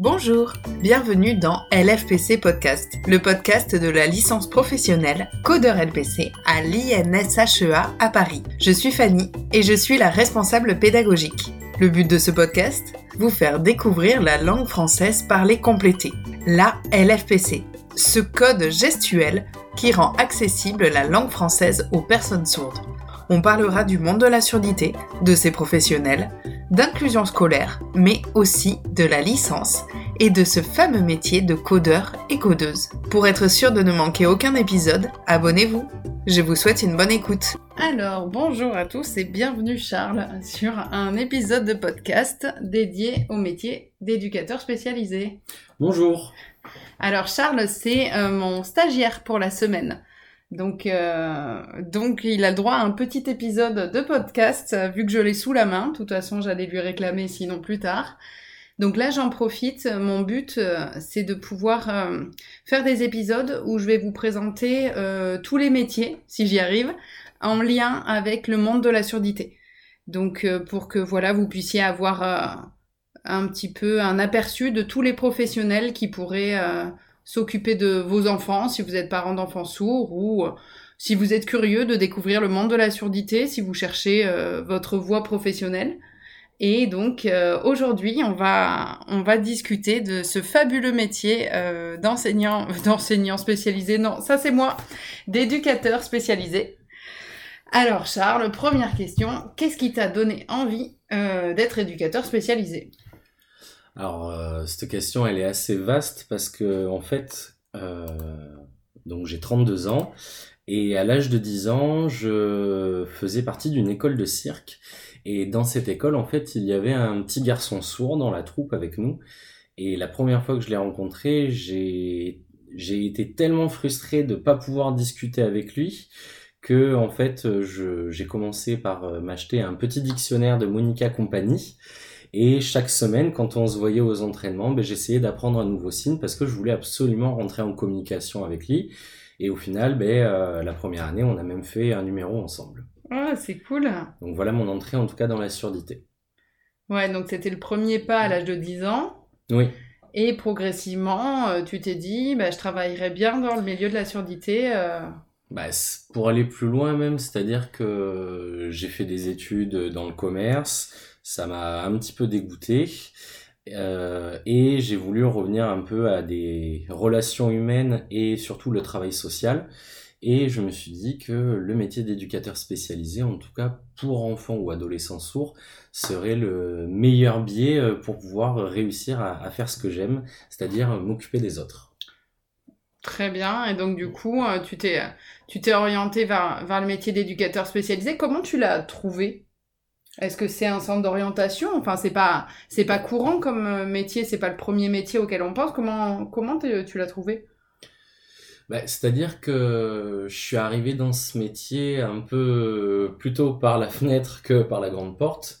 Bonjour, bienvenue dans LFPC Podcast, le podcast de la licence professionnelle Codeur LPC à l'INSHEA à Paris. Je suis Fanny et je suis la responsable pédagogique. Le but de ce podcast Vous faire découvrir la langue française parlée complétée, la LFPC, ce code gestuel qui rend accessible la langue française aux personnes sourdes. On parlera du monde de la surdité, de ses professionnels, d'inclusion scolaire, mais aussi de la licence et de ce fameux métier de codeur et codeuse. Pour être sûr de ne manquer aucun épisode, abonnez-vous. Je vous souhaite une bonne écoute. Alors, bonjour à tous et bienvenue Charles sur un épisode de podcast dédié au métier d'éducateur spécialisé. Bonjour. Alors Charles, c'est euh, mon stagiaire pour la semaine. Donc, euh, donc il a droit à un petit épisode de podcast, euh, vu que je l'ai sous la main. De toute façon, j'allais lui réclamer sinon plus tard. Donc là, j'en profite. Mon but, euh, c'est de pouvoir faire des épisodes où je vais vous présenter tous les métiers, si j'y arrive, en lien avec le monde de la surdité. Donc, pour que voilà, vous puissiez avoir un petit peu un aperçu de tous les professionnels qui pourraient s'occuper de vos enfants si vous êtes parent d'enfants sourds ou euh, si vous êtes curieux de découvrir le monde de la surdité, si vous cherchez euh, votre voie professionnelle. Et donc euh, aujourd'hui, on va on va discuter de ce fabuleux métier d'enseignant d'enseignant spécialisé. Non, ça c'est moi, d'éducateur spécialisé. Alors Charles, première question, qu'est-ce qui t'a donné envie d'être éducateur spécialisé? Alors, euh, cette question, elle est assez vaste parce que, en fait, euh, donc j'ai 32 ans et à l'âge de 10 ans, je faisais partie d'une école de cirque. Et dans cette école, en fait, il y avait un petit garçon sourd dans la troupe avec nous. Et la première fois que je l'ai rencontré, j'ai j'ai été tellement frustré de pas pouvoir discuter avec lui que en fait j'ai commencé par euh, m'acheter un petit dictionnaire de Monica Compagnie et chaque semaine, quand on se voyait aux entraînements, ben, j'essayais d'apprendre un nouveau signe parce que je voulais absolument rentrer en communication avec lui. Et au final, ben, euh, la première année, on a même fait un numéro ensemble. Ah, c'est cool. Donc voilà mon entrée en tout cas dans la surdité. Ouais, donc c'était le premier pas à l'âge de 10 ans. Oui. Et progressivement, euh, tu t'es dit, bah, je travaillerais bien dans le milieu de la surdité. Euh. Bah, pour aller plus loin même, c'est-à-dire que j'ai fait des études dans le commerce, ça m'a un petit peu dégoûté. Euh, et j'ai voulu revenir un peu à des relations humaines et surtout le travail social. Et je me suis dit que le métier d'éducateur spécialisé, en tout cas pour enfants ou adolescents sourds, serait le meilleur biais euh, pour pouvoir réussir à, faire ce que j'aime, c'est-à-dire m'occuper des autres. Très bien. Et donc du coup, euh, tu t'es tu t'es orienté vers, vers le métier d'éducateur spécialisé. Comment tu l'as trouvé? Est-ce que c'est un centre d'orientation? Enfin, c'est pas c'est pas courant comme euh, métier, c'est pas le premier métier auquel on pense. Comment comment tu l'as trouvé? Bah, C'est-à-dire que je suis arrivé dans ce métier un peu plutôt par la fenêtre que par la grande porte,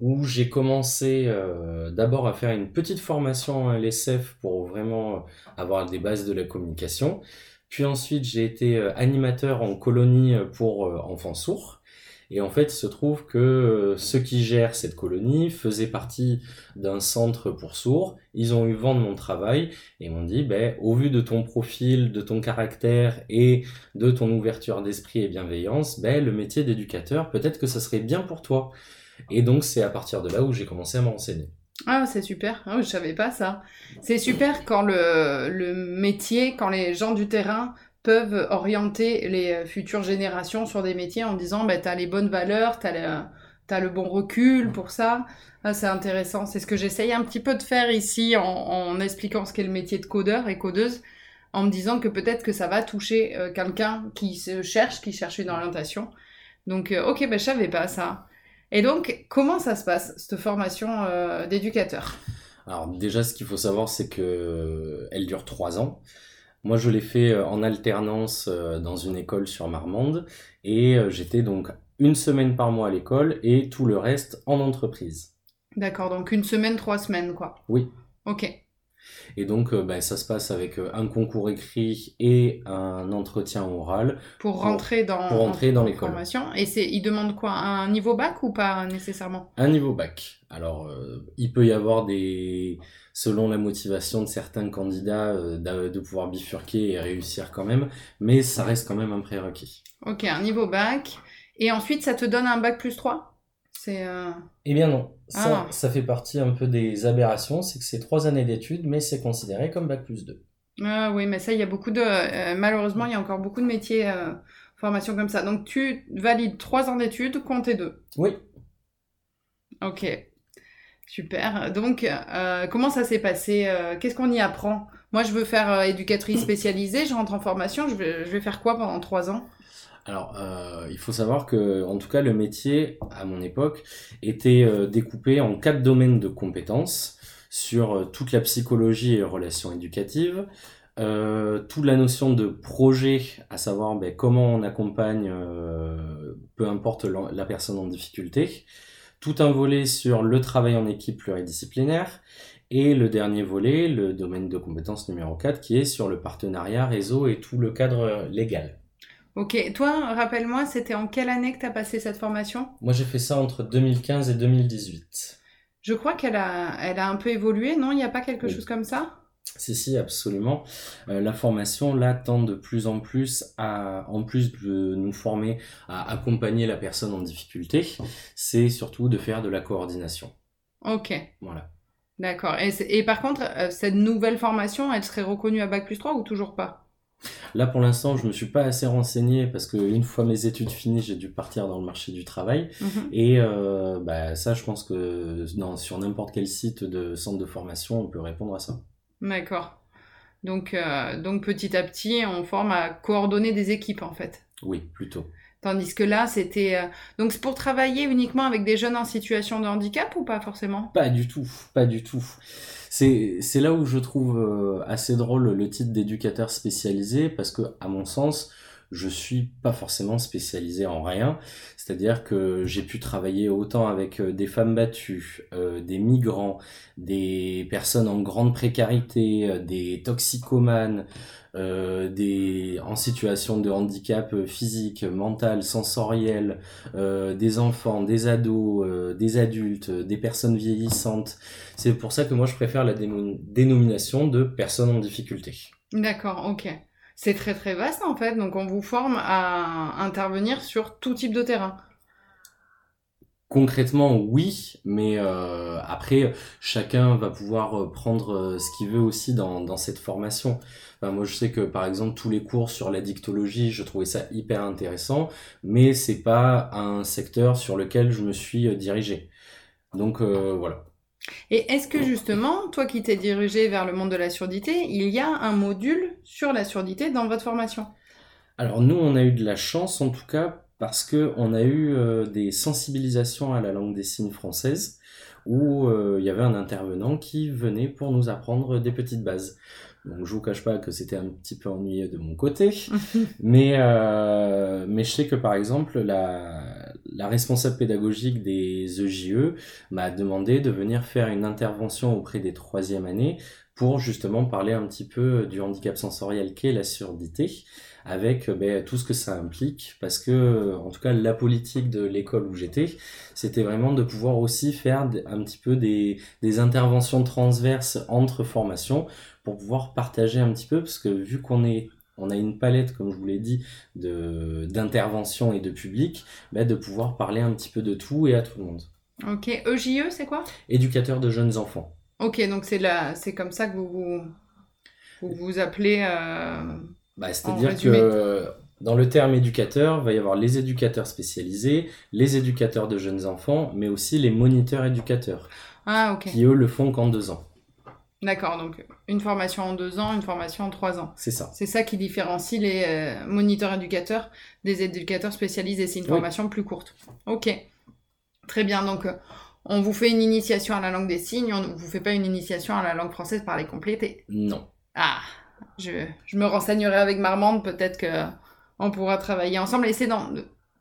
où j'ai commencé euh, d'abord à faire une petite formation à l'ESF pour vraiment avoir des bases de la communication. Puis ensuite, j'ai été euh, animateur en colonie pour enfants sourds. Et en fait, il se trouve que euh, ceux qui gèrent cette colonie faisaient partie d'un centre pour sourds. Ils ont eu vent de mon travail et m'ont dit, ben, au vu de ton profil, de ton caractère et de ton ouverture d'esprit et bienveillance, ben, le métier d'éducateur, peut-être que ça serait bien pour toi. Et donc, c'est à partir de là où j'ai commencé à m'enseigner. Ah, c'est super. Ah, je savais pas ça. C'est super quand le, le métier, quand les gens du terrain peuvent orienter les futures générations sur des métiers en disant bah, tu as les bonnes valeurs, tu as, as, le bon recul pour ça. Ah, c'est intéressant. C'est ce que j'essaye un petit peu de faire ici en, expliquant ce qu'est le métier de codeur et codeuse, en me disant que peut-être que ça va toucher euh, quelqu'un qui se cherche, qui cherche une orientation. Donc, euh, ok, bah, je savais pas ça. Et donc, comment ça se passe, cette formation d'éducateur? Alors déjà, ce qu'il faut savoir, c'est que elle dure trois ans. Moi, je l'ai fait euh, en alternance euh, dans une école sur Marmande et euh, j'étais donc une semaine par mois à l'école et tout le reste en entreprise. D'accord, donc une semaine, trois semaines, quoi. Oui. Ok. Et donc, euh, bah, ça se passe avec euh, un concours écrit et un entretien oral. Pour rentrer dans, pour rentrer dans l'école. formation. Et c'est, ils demandent quoi? Un niveau bac ou pas nécessairement? Un niveau bac. Alors, euh, il peut y avoir des, selon la motivation de certains candidats, euh, d'a- de pouvoir bifurquer et réussir quand même, mais ça reste quand même un prérequis. Ok, un niveau bac. Et ensuite, ça te donne un bac plus 3 C'est. euh, Eh bien non, ça, Ah. ça fait partie un peu des aberrations, c'est que c'est trois années d'études, mais c'est considéré comme bac plus 2. Ah oui, mais ça, il y a beaucoup de. euh, malheureusement, il y a encore beaucoup de métiers, euh, formation comme ça. Donc, tu valides 3 ans d'études, comptez 2. Oui, Ok. Super. Donc, euh, comment ça s'est passé euh, Qu'est-ce qu'on y apprend? Moi, je veux faire euh, éducatrice spécialisée, je rentre en formation, je vais, je vais faire quoi pendant 3 ans? Alors, euh, il faut savoir que, en tout cas, le métier, à mon époque, était euh, découpé en quatre domaines de compétences sur euh, toute la psychologie et relations éducatives, toute la notion de projet, à savoir ben, comment on accompagne, peu importe la, personne en difficulté, tout un volet sur le travail en équipe pluridisciplinaire, et le dernier volet, le domaine de compétence numéro 4, qui est sur le partenariat, réseau et tout le cadre légal. Ok. Toi, rappelle-moi, c'était en quelle année que tu as passé cette formation? Moi, j'ai fait ça entre 2015 et 2018. Je crois qu'elle a, elle a un peu évolué, non? Il n'y a pas quelque Oui. chose comme ça? Si, si, absolument. Euh, la formation, là, tend de plus en plus à, en plus de nous former à accompagner la personne en difficulté, c'est surtout de faire de la coordination. Ok. Voilà. D'accord. Et, et par contre, euh, cette nouvelle formation, elle serait reconnue à Bac plus 3 ou toujours pas? Là, pour l'instant, je me suis pas assez renseigné parce que une fois mes études finies, j'ai dû partir dans le marché du travail. Mhm. Et euh, bah, ça, je pense que dans, sur n'importe quel site de centre de formation, on peut répondre à ça. D'accord. Donc, euh, donc petit à petit, on forme à coordonner des équipes en fait. Oui, plutôt. Tandis que là, c'était... euh, Donc c'est pour travailler uniquement avec des jeunes en situation de handicap ou pas forcément? Pas du tout, pas du tout. C'est là où je trouve euh, assez drôle le titre d'éducateur spécialisé parce que à mon sens, je suis pas forcément spécialisé en rien. C'est-à-dire que j'ai pu travailler autant avec euh, des femmes battues, euh, des migrants, des personnes en grande précarité, euh, des toxicomanes, des en situation de handicap physique, mental, sensoriel, des enfants, des ados, des adultes, des personnes vieillissantes. C'est pour ça que moi je préfère la déno- dénomination de personnes en difficulté. D'accord, ok. C'est très très vaste en fait, donc on vous forme à intervenir sur tout type de terrain. Concrètement, oui, mais euh, après, chacun va pouvoir euh, prendre euh, ce qu'il veut aussi dans, cette formation. Moi, je sais que par exemple, tous les cours sur la dictologie, je trouvais ça hyper intéressant, mais c'est pas un secteur sur lequel je me suis dirigé. Donc voilà. Et est-ce que justement, toi qui t'es dirigé vers le monde de la surdité, il y a un module sur la surdité dans votre formation? Alors nous, on a eu de la chance en tout cas parce que on a eu euh, des sensibilisations à la langue des signes française où euh, il y avait un intervenant qui venait pour nous apprendre des petites bases. Donc je vous cache pas que c'était un petit peu ennuyeux de mon côté, mais euh, mais je sais que par exemple la la responsable pédagogique des EJE m'a demandé de venir faire une intervention auprès des troisième années pour justement parler un petit peu du handicap sensoriel qu'est la surdité avec euh, ben, tout ce que ça implique, parce que, en tout cas, la politique de l'école où j'étais, c'était vraiment de pouvoir aussi faire un petit peu des interventions transverses entre formations pour pouvoir partager un petit peu, parce que vu qu'on est on a une palette, comme je vous l'ai dit, de d'interventions et de public, ben, de pouvoir parler un petit peu de tout et à tout le monde. Ok, EJE, c'est quoi? Éducateur de jeunes enfants. Ok, donc c'est la... c'est comme ça que vous vous, vous, vous appelez... euh, Bah, C'est-à-dire que dans le terme éducateur, il va y avoir les éducateurs spécialisés, les éducateurs de jeunes enfants, mais aussi les moniteurs éducateurs, Ah ok, qui eux le font qu'en deux ans. D'accord, donc une formation en deux ans, une formation en trois ans. C'est ça. C'est ça qui différencie les euh, moniteurs éducateurs des éducateurs spécialisés. C'est une Oui. formation plus courte. Ok. Très bien. Donc, euh, on vous fait une initiation à la langue des signes. On ne vous fait pas une initiation à la langue française par les complétés. Non. Ah, je, je me renseignerai avec Marmande. Peut-être que on pourra travailler ensemble. Et c'est dans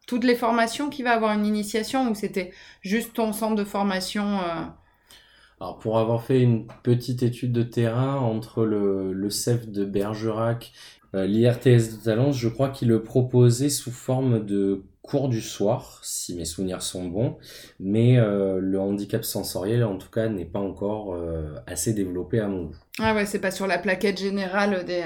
toutes les formations qu'il va avoir une initiation ou c'était juste ton centre de formation euh, Alors pour avoir fait une petite étude de terrain entre le, le CEF de Bergerac, euh, l'IRTS de Talence, je crois qu'il le proposait sous forme de cours du soir, si mes souvenirs sont bons, mais euh, le handicap sensoriel en tout cas n'est pas encore euh, assez développé à mon goût. Ah ouais, c'est pas sur la plaquette générale des...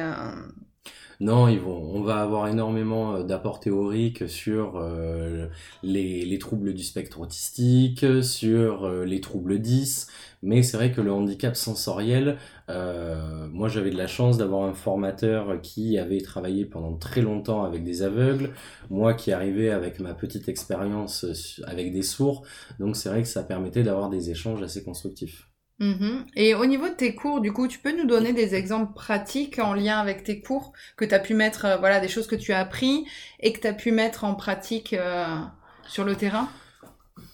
Non, ils vont, on va avoir énormément euh, d'apports théoriques sur euh, les, les troubles du spectre autistique, sur euh, les troubles 10, mais c'est vrai que le handicap sensoriel, moi j'avais de la chance d'avoir un formateur qui avait travaillé pendant très longtemps avec des aveugles, moi qui arrivais avec ma petite expérience avec des sourds, donc c'est vrai que ça permettait d'avoir des échanges assez constructifs. Mhm. Et au niveau de tes cours, du coup, tu peux nous donner des exemples pratiques en lien avec tes cours que tu pu mettre, euh, voilà, des choses que tu as appris et que tu as pu mettre en pratique euh, sur le terrain?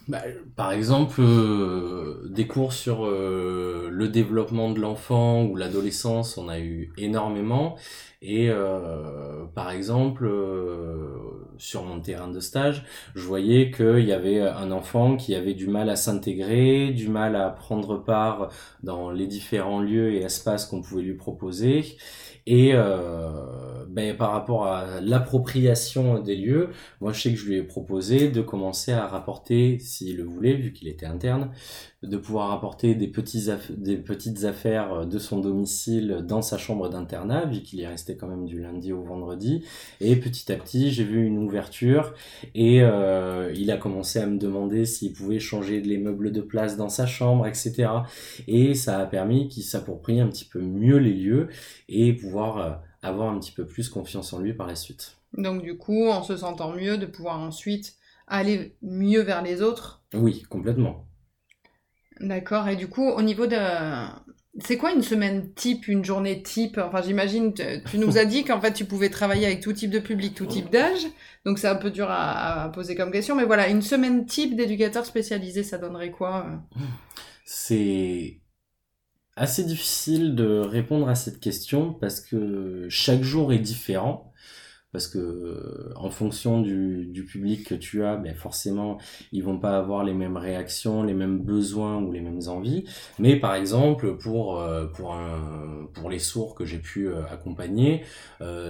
Bah, par exemple, euh, des cours sur euh, le développement de l'enfant ou l'adolescence, on a eu énormément. Et euh, par exemple, sur mon terrain de stage, je voyais qu'il y avait un enfant qui avait du mal à s'intégrer, du mal à prendre part dans les différents lieux et espaces qu'on pouvait lui proposer. Et ben, par rapport à l'appropriation des lieux, moi, je sais que je lui ai proposé de commencer à rapporter, s'il le voulait, vu qu'il était interne, de pouvoir apporter des, des petites affaires de son domicile dans sa chambre d'internat, vu qu'il y restait quand même du lundi au vendredi. Et petit à petit, j'ai vu une ouverture et euh, il a commencé à me demander s'il pouvait changer les meubles de place dans sa chambre, etc. Et ça a permis qu'il s'approprie un petit peu mieux les lieux et pouvoir euh, avoir un petit peu plus confiance en lui par la suite. Donc, du coup, en se sentant mieux, de pouvoir ensuite aller mieux vers les autres. Oui, complètement. D'accord. Et du coup, au niveau de... C'est quoi une semaine type, une journée type? Enfin, j'imagine, tu nous as dit qu'en fait, tu pouvais travailler avec tout type de public, tout type d'âge. Donc, c'est un peu dur à, à poser comme question. Mais voilà, une semaine type d'éducateur spécialisé, ça donnerait quoi euh? C'est assez difficile de répondre à cette question parce que chaque jour est différent. Parce que euh, en fonction du, du public que tu as, ben forcément, ils vont pas avoir les mêmes réactions, les mêmes besoins ou les mêmes envies. Mais par exemple, pour euh, pour un pour les sourds que j'ai pu euh, accompagner,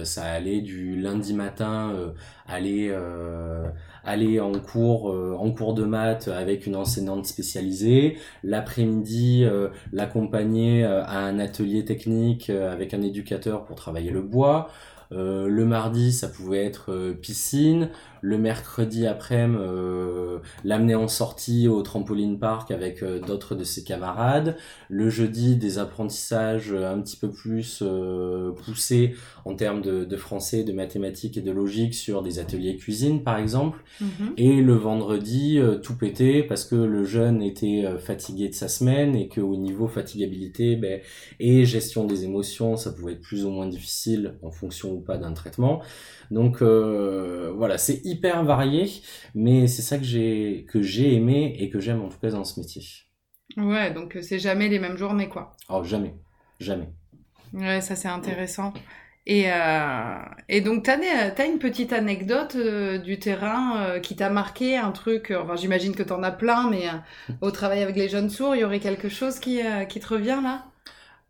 ça allait du lundi matin aller euh, aller en cours euh, en cours de maths avec une enseignante spécialisée, l'après-midi euh, l'accompagner à un atelier technique avec un éducateur pour travailler le bois. Le mardi, ça pouvait être piscine. Le mercredi après-midi, euh, l'amener en sortie au trampoline park avec euh, d'autres de ses camarades. Le jeudi, des apprentissages euh, un petit peu plus euh, poussés en termes de, de français, de mathématiques et de logique sur des ateliers cuisine, par exemple. Mhm. Et le vendredi, tout pété parce que le jeune était fatigué de sa semaine et qu'au niveau fatigabilité ben, et gestion des émotions, ça pouvait être plus ou moins difficile en fonction ou pas d'un traitement. Donc voilà, c'est hyper varié, mais c'est ça que j'ai que j'ai aimé et que j'aime en tout cas dans ce métier. Ouais, donc euh, c'est jamais les mêmes journées, quoi. Alors jamais, jamais. Ouais, ça c'est intéressant. Et, euh, et donc, t'as, des- t'as une petite anecdote euh, du terrain euh, qui t'a marqué, un truc, enfin j'imagine que t'en as plein, mais au travail avec les jeunes sourds, il y aurait quelque chose qui, qui te revient là?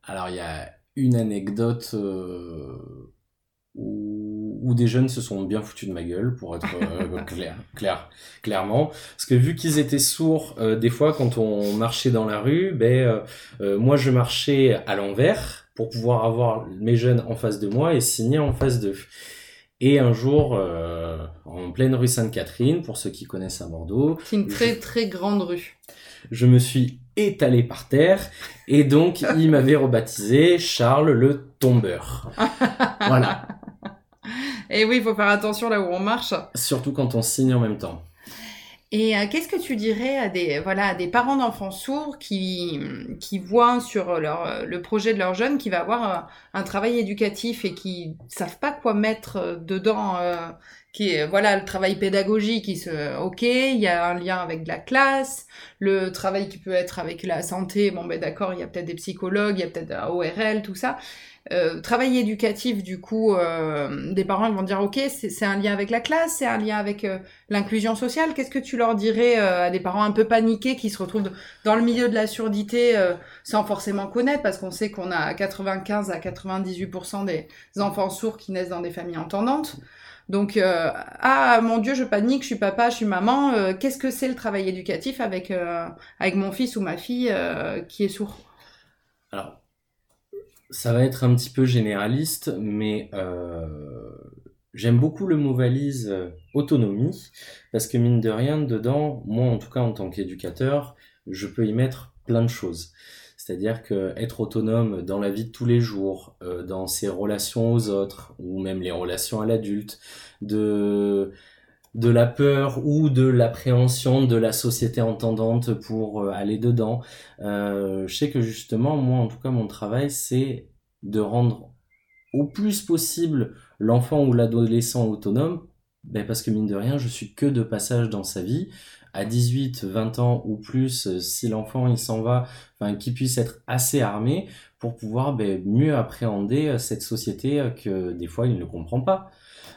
Alors il y a une anecdote où, où des jeunes se sont bien foutus de ma gueule, pour être euh, clair, clair, clairement. Parce que vu qu'ils étaient sourds, euh, des fois quand on marchait dans la rue, ben euh, euh, moi je marchais à l'envers pour pouvoir avoir mes jeunes en face de moi et signer en face d'eux. Et un jour, euh, en pleine rue Sainte-Catherine, pour ceux qui connaissent à Bordeaux, C'est une très très grande rue. je me suis étalé par terre et donc il m'avait rebaptisé Charles le tombeur. voilà, Et oui, il faut faire attention là où on marche. surtout quand on signe en même temps. Et euh, qu'est-ce que tu dirais à des, voilà, à des parents d'enfants sourds qui, qui voient sur leur, le projet de leur jeune qui va avoir euh, un travail éducatif et qui savent pas quoi mettre euh, dedans euh, qui est voilà le travail pédagogique qui se ok il y a un lien avec la classe le travail qui peut être avec la santé bon ben d'accord il y a peut-être des psychologues il y a peut-être ORL tout ça euh, travail éducatif du coup euh, des parents vont dire ok c'est un lien avec la classe c'est un lien avec euh, l'inclusion sociale. Qu'est-ce que tu leur dirais euh, à des parents un peu paniqués qui se retrouvent dans le milieu de la surdité euh, sans forcément connaître? Parce qu'on sait qu'on a 95 à 98% des enfants sourds qui naissent dans des familles entendantes. Donc, ah mon Dieu, je panique, je suis papa, je suis maman. Qu'est-ce que c'est le travail éducatif avec avec mon fils ou ma fille qui est sourd? Alors, ça va être un petit peu généraliste, mais euh, j'aime beaucoup le mot valise euh, autonomie, parce que mine de rien, dedans, moi en tout cas en tant qu'éducateur, je peux y mettre plein de choses. C'est-à-dire que être autonome dans la vie de tous les jours, euh, dans ses relations aux autres, ou même les relations à l'adulte, de de la peur ou de l'appréhension de la société entendante pour euh, aller dedans. Euh, je sais que justement, moi en tout cas, mon travail, c'est de rendre au plus possible l'enfant ou l'adolescent autonome, ben parce que mine de rien, je suis que de passage dans sa vie. À 18, 20 ans ou plus, euh, si l'enfant il s'en va, enfin qu'il puisse être assez armé pour pouvoir ben, mieux appréhender cette société que des fois il ne comprend pas.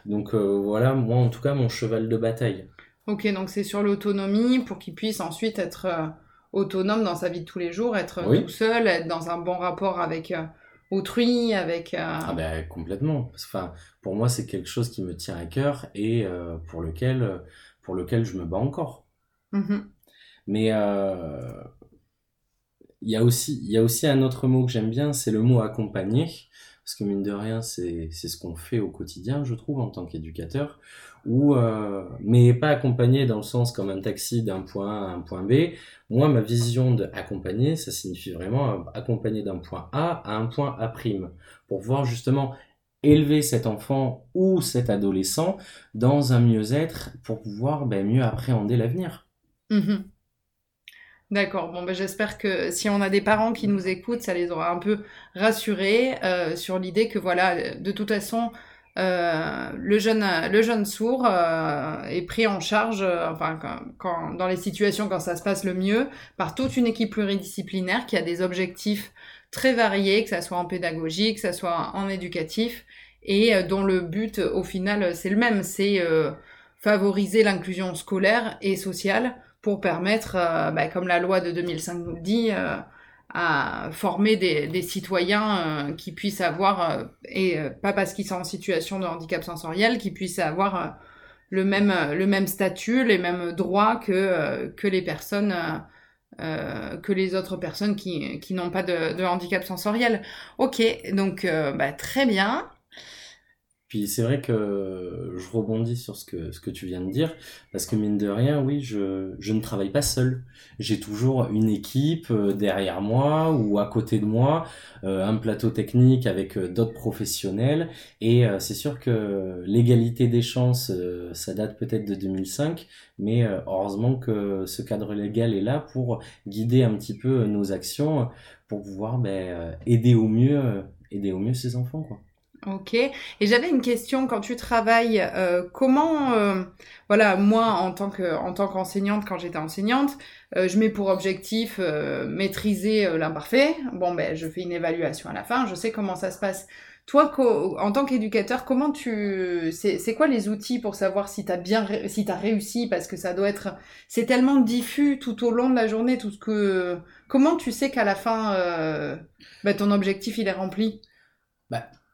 Donc euh, voilà, moi en tout cas mon cheval de bataille. Ok, donc c'est sur l'autonomie pour qu'il puisse ensuite être euh, autonome dans sa vie de tous les jours, être Oui. tout seul, être dans un bon rapport avec euh, autrui, avec... euh, Ah ben complètement. Enfin, pour moi c'est quelque chose qui me tient à cœur et euh, pour lequel pour lequel je me bats encore. mhm. Mais euh, il y a aussi il y a aussi un autre mot que j'aime bien, c'est le mot accompagner parce que mine de rien c'est ce qu'on fait au quotidien, je trouve en tant qu'éducateur euh, mais pas accompagner dans le sens comme un taxi d'un point A à un point B. Moi ma vision de accompagner, ça signifie vraiment accompagner d'un point A à un point A prime pour pouvoir justement élever cet enfant ou cet adolescent dans un mieux-être pour pouvoir ben, mieux appréhender l'avenir. Mhm. D'accord. Bon, ben, j'espère que si on a des parents qui nous écoutent, ça les aura un peu rassurés euh, sur l'idée que voilà, de toute façon, euh, le jeune, le jeune sourd euh, est pris en charge, enfin, quand, quand- dans les situations quand ça se passe le mieux, par toute une équipe pluridisciplinaire qui a des objectifs très variés, que ça soit en pédagogie, que ça soit en éducatif, et dont le but, au final, c'est le même, c'est favoriser l'inclusion scolaire et sociale pour permettre, euh, bah, comme la loi de 2005 nous dit, euh, à former des, des citoyens euh, qui puissent avoir, et pas parce qu'ils sont en situation de handicap sensoriel, qui puissent avoir le, même, le même statut, les mêmes droits que, que les personnes, que les autres personnes qui, qui n'ont pas de, de handicap sensoriel. Ok, donc bah, très bien. Puis c'est vrai que je rebondis sur ce que, ce que tu viens de dire, parce que mine de rien, oui, je, je ne travaille pas seul. J'ai toujours une équipe euh, derrière moi ou à côté de moi, euh, un plateau technique avec euh, d'autres professionnels, et c'est sûr que l'égalité des chances, ça date peut-être de 2005, mais heureusement que ce cadre légal est là pour guider un petit peu nos actions, pour pouvoir ben, aider au mieux, aider au mieux ces enfants, quoi. Ok. Et j'avais une question quand tu travailles, euh, comment, euh, voilà, moi en tant que en tant qu'enseignante, quand j'étais enseignante, euh, je mets pour objectif euh, maîtriser euh, l'imparfait. Bon ben, je fais une évaluation à la fin, je sais comment ça se passe. Toi, en tant qu'éducateur, comment tu, c'est quoi les outils pour savoir si t'as bien, si t'as réussi, parce que ça doit être, c'est tellement diffus tout au long de la journée, tout ce que, comment tu sais qu'à la fin, ben, ton objectif il est rempli?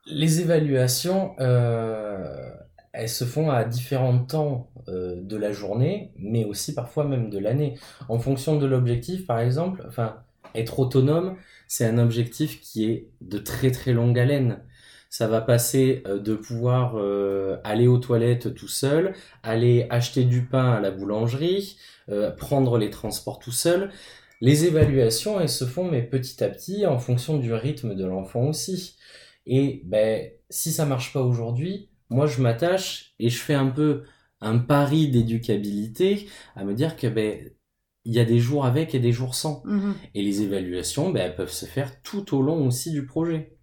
Les évaluations, euh, elles se font à différents temps euh, de la journée, mais aussi parfois même de l'année. En fonction de l'objectif, par exemple, enfin, être autonome, c'est un objectif qui est de très très longue haleine. Ça va passer euh, de pouvoir euh, aller aux toilettes tout seul, aller acheter du pain à la boulangerie, euh, prendre les transports tout seul. Les évaluations, elles se font mais petit à petit en fonction du rythme de l'enfant aussi. Et ben, si ça marche pas aujourd'hui, moi je m'attache et je fais un peu un pari d'éducabilité à me dire que ben il y a des jours avec et des jours sans. Mhm. Et les évaluations, ben, elles peuvent se faire tout au long aussi du projet.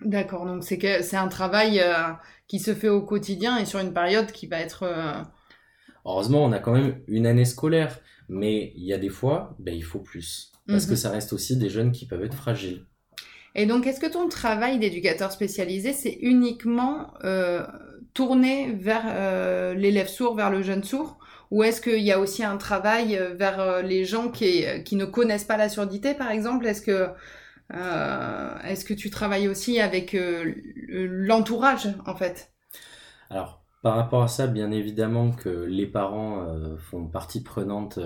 D'accord, donc c'est que c'est un travail euh, qui se fait au quotidien et sur une période qui va être. euh, Heureusement, on a quand même une année scolaire, mais il y a des fois, ben, il faut plus. Parce Mhm. que ça reste aussi des jeunes qui peuvent être fragiles. Et donc, est-ce que ton travail d'éducateur spécialisé, c'est uniquement euh, tourné vers euh, l'élève sourd, vers le jeune sourd? Ou est-ce qu'il y a aussi un travail euh, vers les gens qui, ne connaissent pas la surdité, par exemple? Est-ce que, est-ce que tu travailles aussi avec l'entourage, en fait? Alors, par rapport à ça, bien évidemment que les parents font partie prenante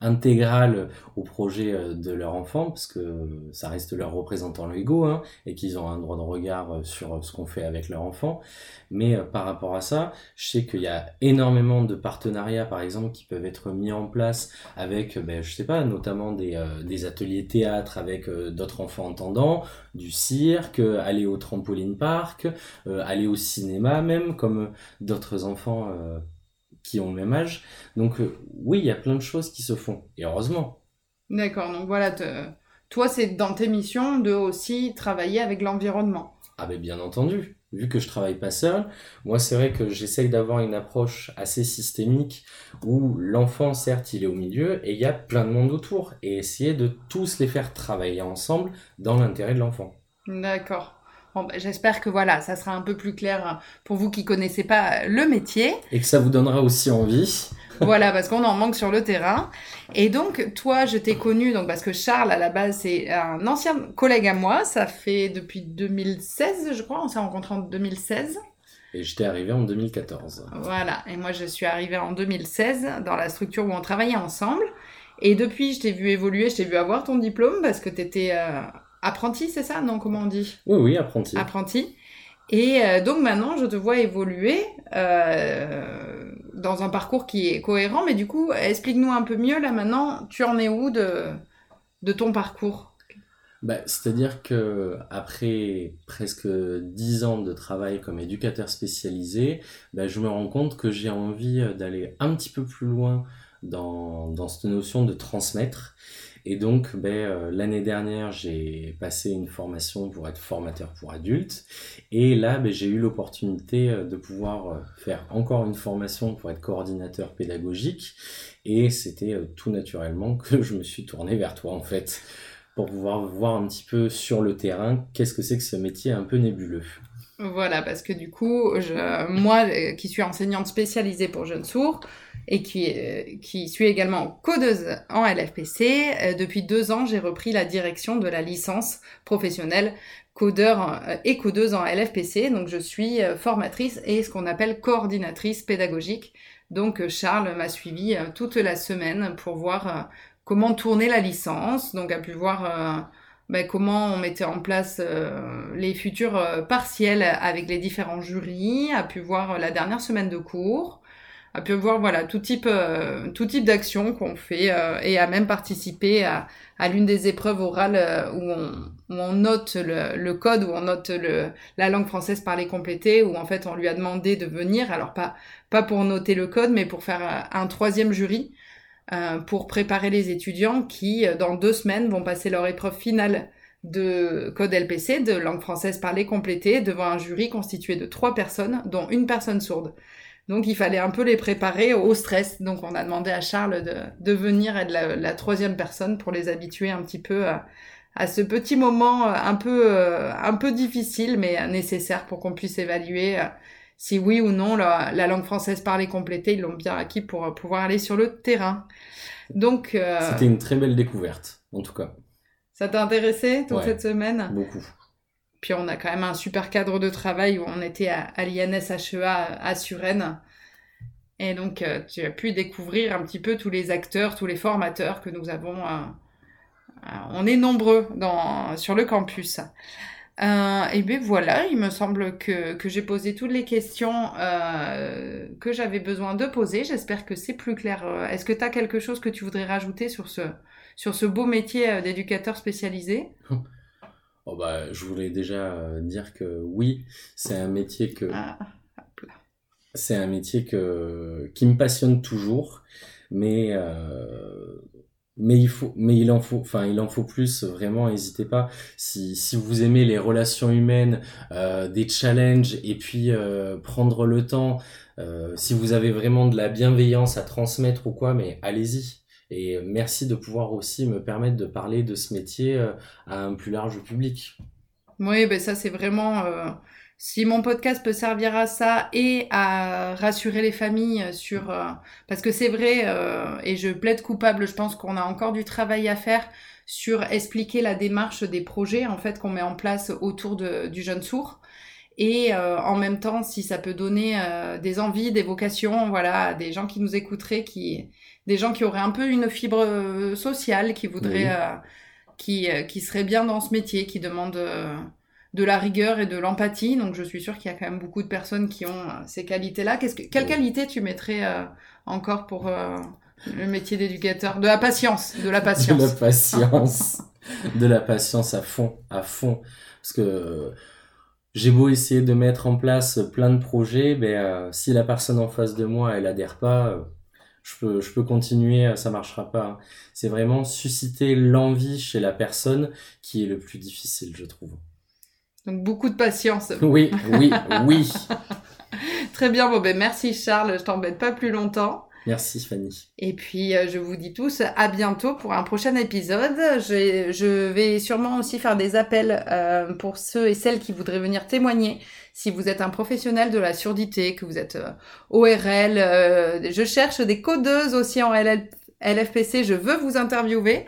intégrale au projet euh, de leur enfant, parce que ça reste leurs représentants légaux, hein, et qu'ils ont un droit de regard euh, sur ce qu'on fait avec leur enfant. Mais euh, par rapport à ça, je sais qu'il y a énormément de partenariats, par exemple, qui peuvent être mis en place avec, euh, ben, je sais pas, notamment des, euh, ateliers théâtre avec euh, d'autres enfants entendants, du cirque, euh, aller au trampoline park, euh, aller au cinéma même, comme euh, d'autres enfants euh, qui ont le même âge. Donc euh, oui, il y a plein de choses qui se font, et heureusement. D'accord, donc voilà, te- toi, c'est dans tes missions de aussi travailler avec l'environnement. Ah ben bien entendu, vu que je travaille pas seul, moi c'est vrai que j'essaye d'avoir une approche assez systémique où l'enfant certes il est au milieu et il y a plein de monde autour et essayer de tous les faire travailler ensemble dans l'intérêt de l'enfant. D'accord. Bon, bah, j'espère que voilà, ça sera un peu plus clair pour vous qui connaissez pas le métier. Et que ça vous donnera aussi envie. voilà, parce qu'on en manque sur le terrain. Et donc, toi, je t'ai connu, donc parce que Charles, à la base, c'est un ancien collègue à moi. Ça fait depuis 2016, je crois. On s'est rencontrés en 2016. Et j'étais arrivé en 2014. Voilà. Et moi, je suis arrivée en 2016 dans la structure où on travaillait ensemble. Et depuis, je t'ai vu évoluer, je t'ai vu avoir ton diplôme parce que t'étais euh, apprenti, c'est ça Non, comment on dit Oui, oui, apprenti. apprenti. Et euh, donc maintenant, je te vois évoluer euh, dans un parcours qui est cohérent. Mais du coup, explique-nous un peu mieux là maintenant, tu en es où de, de ton parcours? Bah, c'est-à-dire que après presque dix ans de travail comme éducateur spécialisé, bah, je me rends compte que j'ai envie d'aller un petit peu plus loin dans, dans cette notion de transmettre. Et donc, ben, euh, l'année dernière, j'ai passé une formation pour être formateur pour adultes. Et là, ben, j'ai eu l'opportunité euh, de pouvoir euh, faire encore une formation pour être coordinateur pédagogique. Et c'était tout naturellement que je me suis tourné vers toi, en fait, pour pouvoir voir un petit peu sur le terrain qu'est-ce que c'est que ce métier un peu nébuleux. Voilà, parce que du coup, moi euh, qui suis enseignante spécialisée pour jeunes sourds et qui, euh, qui suis également codeuse en LFPC, euh, depuis deux ans, j'ai repris la direction de la licence professionnelle codeur et codeuse en LFPC. Donc, je suis formatrice et ce qu'on appelle coordinatrice pédagogique. Donc, Charles m'a suivi toute la semaine pour voir comment tourner la licence. Donc, a pu voir ben, comment on mettait en place euh, les futurs euh, partiels avec les différents jurys, a pu voir euh, la dernière semaine de cours, a pu voir voilà tout type euh, tout type d'action qu'on fait euh, et a même participé à, à l'une des épreuves orales euh, où, on, où on note le, le code, où on note le, la langue française parlée complétée, où en fait on lui a demandé de venir, alors pas pas pour noter le code, mais pour faire un troisième jury euh, pour préparer les étudiants qui, euh, dans deux semaines, vont passer leur épreuve finale de code LPC, de langue française parlée complétée, devant un jury constitué de trois personnes, dont une personne sourde. Donc il fallait un peu les préparer au stress. Donc on a demandé à Charles de, de venir être la, la troisième personne pour les habituer un petit peu à, à ce petit moment euh, un peu, un peu difficile, mais nécessaire pour qu'on puisse évaluer si oui ou non la, la langue française parlée complétée, ils l'ont bien acquis pour pouvoir aller sur le terrain. Donc, euh, C'était une très belle découverte, en tout cas. ça t'a intéressé toute Ouais. cette semaine? Beaucoup. Puis on a quand même un super cadre de travail où on était à, à l'INSHEA à Suresnes. Et donc euh, tu as pu découvrir un petit peu tous les acteurs, tous les formateurs que nous avons. euh, euh, on est nombreux dans, sur le campus. Euh, et bien voilà, il me semble que, que j'ai posé toutes les questions euh, que j'avais besoin de poser. J'espère que c'est plus clair. Euh, Est-ce que tu as quelque chose que tu voudrais rajouter sur ce, sur ce beau métier d'éducateur spécialisé? Oh bah, je voulais déjà dire que oui, c'est un métier que Ah. c'est un métier que qui me passionne toujours, mais euh, mais il faut, mais il en faut, enfin, il en faut plus. Vraiment, n'hésitez pas. Si, si vous aimez les relations humaines, euh, des challenges, et puis euh, prendre le temps, euh, si vous avez vraiment de la bienveillance à transmettre ou quoi, mais allez-y. Et merci de pouvoir aussi me permettre de parler de ce métier euh, à un plus large public. Oui, ben ça c'est vraiment si mon podcast peut servir à ça et à rassurer les familles sur euh, parce que c'est vrai euh, et je plaide coupable, je pense qu'on a encore du travail à faire sur expliquer la démarche des projets en fait qu'on met en place autour de, du jeune sourd. Et euh, en même temps si ça peut donner des envies, des vocations, voilà, des gens qui nous écouteraient, qui des gens qui auraient un peu une fibre sociale, qui voudraient qui qui seraient bien dans ce métier, qui demandent de la rigueur et de l'empathie. Donc je suis sûre qu'il y a quand même beaucoup de personnes qui ont euh, ces qualités-là. Qu'est-ce que, quelle qualité tu mettrais euh, encore pour euh, le métier d'éducateur? De la patience, de la patience. De la patience, de la patience à fond, à fond. Parce que j'ai beau essayer de mettre en place plein de projets, ben si la personne en face de moi elle adhère pas. je peux, je peux continuer, ça marchera pas. Hein. C'est vraiment susciter l'envie chez la personne qui est le plus difficile, je trouve. Donc beaucoup de patience. Oui, oui, oui. Très bien, bon ben merci Charles, je t'embête pas plus longtemps. Merci Fanny. Et puis euh, je vous dis tous à bientôt pour un prochain épisode. Je, je vais sûrement aussi faire des appels euh, pour ceux et celles qui voudraient venir témoigner. Si vous êtes un professionnel de la surdité, que vous êtes euh, ORL, je cherche des codeuses aussi en LFPC, je veux vous interviewer.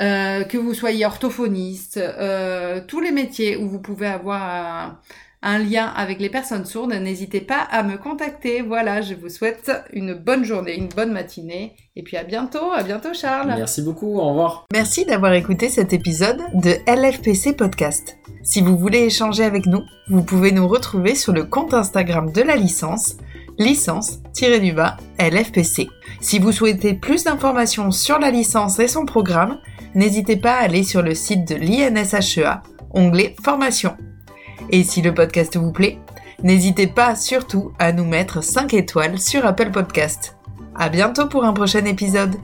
Euh, que vous soyez orthophoniste, euh, tous les métiers où vous pouvez avoir un, lien avec les personnes sourdes, n'hésitez pas à me contacter. Voilà, je vous souhaite une bonne journée, une bonne matinée, et puis à bientôt, à bientôt Charles. Merci beaucoup, au revoir. Merci d'avoir écouté cet épisode de LFPC Podcast. Si vous voulez échanger avec nous, vous pouvez nous retrouver sur le compte Instagram de la licence licence-du-bas LFPC. Si vous souhaitez plus d'informations sur la licence et son programme, n'hésitez pas à aller sur le site de l'INSHEA, onglet Formation. Et si le podcast vous plaît, n'hésitez pas surtout à nous mettre 5 étoiles sur Apple Podcast. À bientôt pour un prochain épisode.